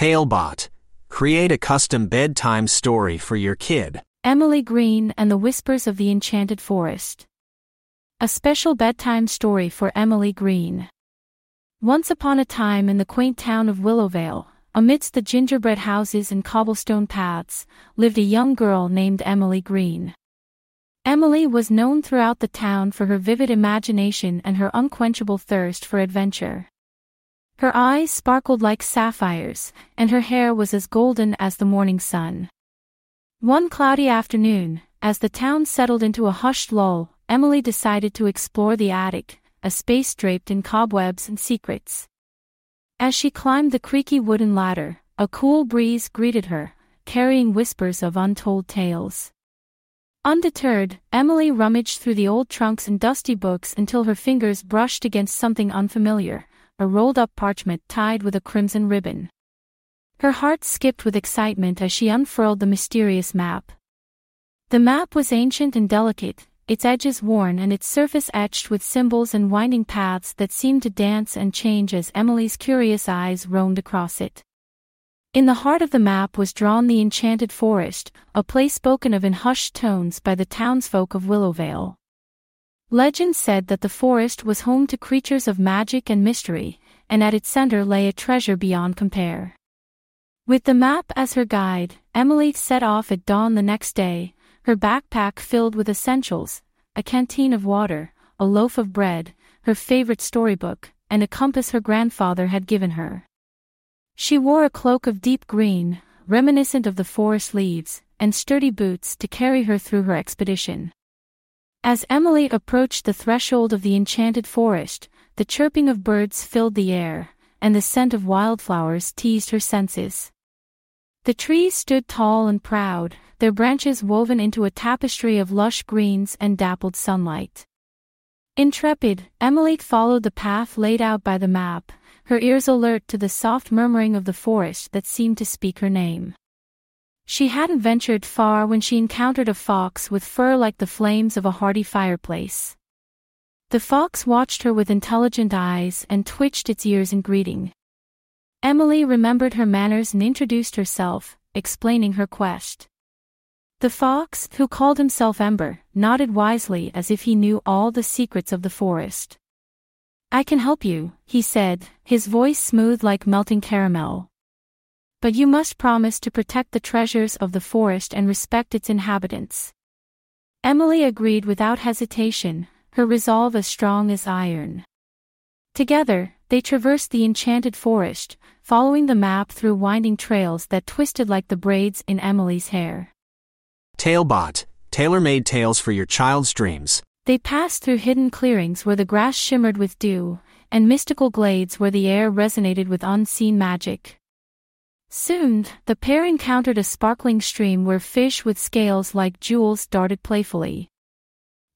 Talebot. Create a custom bedtime story for your kid. Emily Green and the Whispers of the Enchanted Forest. A special bedtime story for Emily Green. Once upon a time in the quaint town of Willowvale, amidst the gingerbread houses and cobblestone paths, lived a young girl named Emily Green. Emily was known throughout the town for her vivid imagination and her unquenchable thirst for adventure. Her eyes sparkled like sapphires, and her hair was as golden as the morning sun. One cloudy afternoon, as the town settled into a hushed lull, Emily decided to explore the attic, a space draped in cobwebs and secrets. As she climbed the creaky wooden ladder, a cool breeze greeted her, carrying whispers of untold tales. Undeterred, Emily rummaged through the old trunks and dusty books until her fingers brushed against something unfamiliar a rolled up parchment tied with a crimson ribbon. Her heart skipped with excitement as she unfurled the mysterious map. The map was ancient and delicate, its edges worn and its surface etched with symbols and winding paths that seemed to dance and change as Emily's curious eyes roamed across it. In the heart of the map was drawn the enchanted forest, a place spoken of in hushed tones by the townsfolk of Willowvale. Legend said that the forest was home to creatures of magic and mystery, and at its center lay a treasure beyond compare. With the map as her guide, Emily set off at dawn the next day, her backpack filled with essentials, a canteen of water, a loaf of bread, her favorite storybook, and a compass her grandfather had given her. She wore a cloak of deep green, reminiscent of the forest leaves, and sturdy boots to carry her through her expedition. As Emily approached the threshold of the enchanted forest, the chirping of birds filled the air, and the scent of wildflowers teased her senses. The trees stood tall and proud, their branches woven into a tapestry of lush greens and dappled sunlight. Intrepid, Emily followed the path laid out by the map, her ears alert to the soft murmuring of the forest that seemed to speak her name. She hadn't ventured far when she encountered a fox with fur like the flames of a hardy fireplace. The fox watched her with intelligent eyes and twitched its ears in greeting. Emily remembered her manners and introduced herself, explaining her quest. The fox, who called himself Ember, nodded wisely as if he knew all the secrets of the forest. I can help you, he said, his voice smooth like melting caramel. But you must promise to protect the treasures of the forest and respect its inhabitants. Emily agreed without hesitation, her resolve as strong as iron. Together, they traversed the enchanted forest, following the map through winding trails that twisted like the braids in Emily's hair. Talebot, tailor-made tales for your child's dreams. They passed through hidden clearings where the grass shimmered with dew, and mystical glades where the air resonated with unseen magic. Soon, the pair encountered a sparkling stream where fish with scales like jewels darted playfully.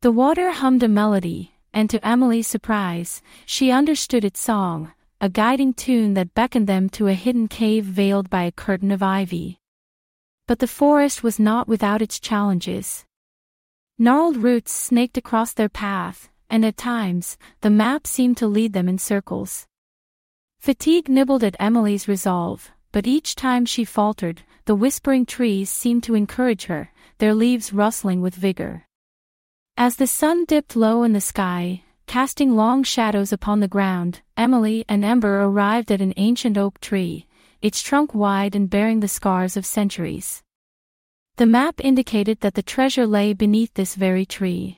The water hummed a melody, and to Emily's surprise, she understood its song, a guiding tune that beckoned them to a hidden cave veiled by a curtain of ivy. But the forest was not without its challenges. Gnarled roots snaked across their path, and at times, the map seemed to lead them in circles. Fatigue nibbled at Emily's resolve, but each time she faltered, the whispering trees seemed to encourage her, their leaves rustling with vigor. As the sun dipped low in the sky, casting long shadows upon the ground, Emily and Ember arrived at an ancient oak tree, its trunk wide and bearing the scars of centuries. The map indicated that the treasure lay beneath this very tree.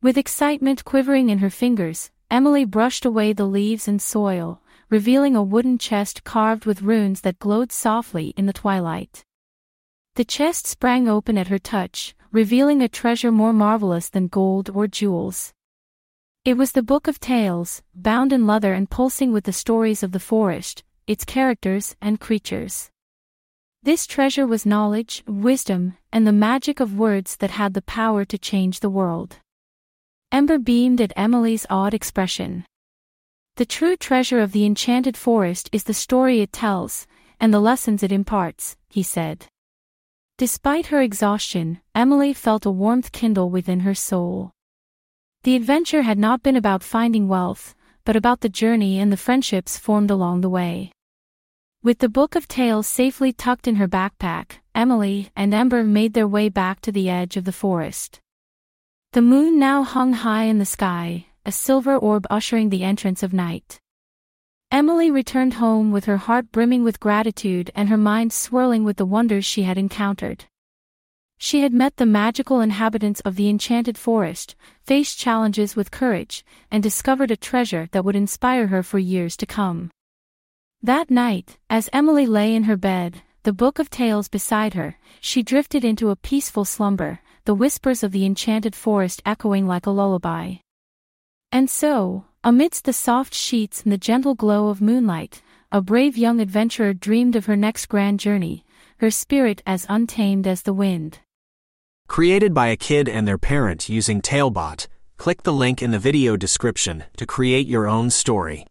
With excitement quivering in her fingers, Emily brushed away the leaves and soil, revealing a wooden chest carved with runes that glowed softly in the twilight. The chest sprang open at her touch, revealing a treasure more marvelous than gold or jewels. It was the Book of Tales, bound in leather and pulsing with the stories of the forest, its characters and creatures. This treasure was knowledge, wisdom, and the magic of words that had the power to change the world. Ember beamed at Emily's odd expression. The true treasure of the enchanted forest is the story it tells, and the lessons it imparts, he said. Despite her exhaustion, Emily felt a warmth kindle within her soul. The adventure had not been about finding wealth, but about the journey and the friendships formed along the way. With the book of tales safely tucked in her backpack, Emily and Ember made their way back to the edge of the forest. The moon now hung high in the sky, a silver orb ushering the entrance of night. Emily returned home with her heart brimming with gratitude and her mind swirling with the wonders she had encountered. She had met the magical inhabitants of the enchanted forest, faced challenges with courage, and discovered a treasure that would inspire her for years to come. That night, as Emily lay in her bed, the book of tales beside her, she drifted into a peaceful slumber, the whispers of the enchanted forest echoing like a lullaby. And so, amidst the soft sheets and the gentle glow of moonlight, a brave young adventurer dreamed of her next grand journey, her spirit as untamed as the wind. Created by a kid and their parent using Talebot, click the link in the video description to create your own story.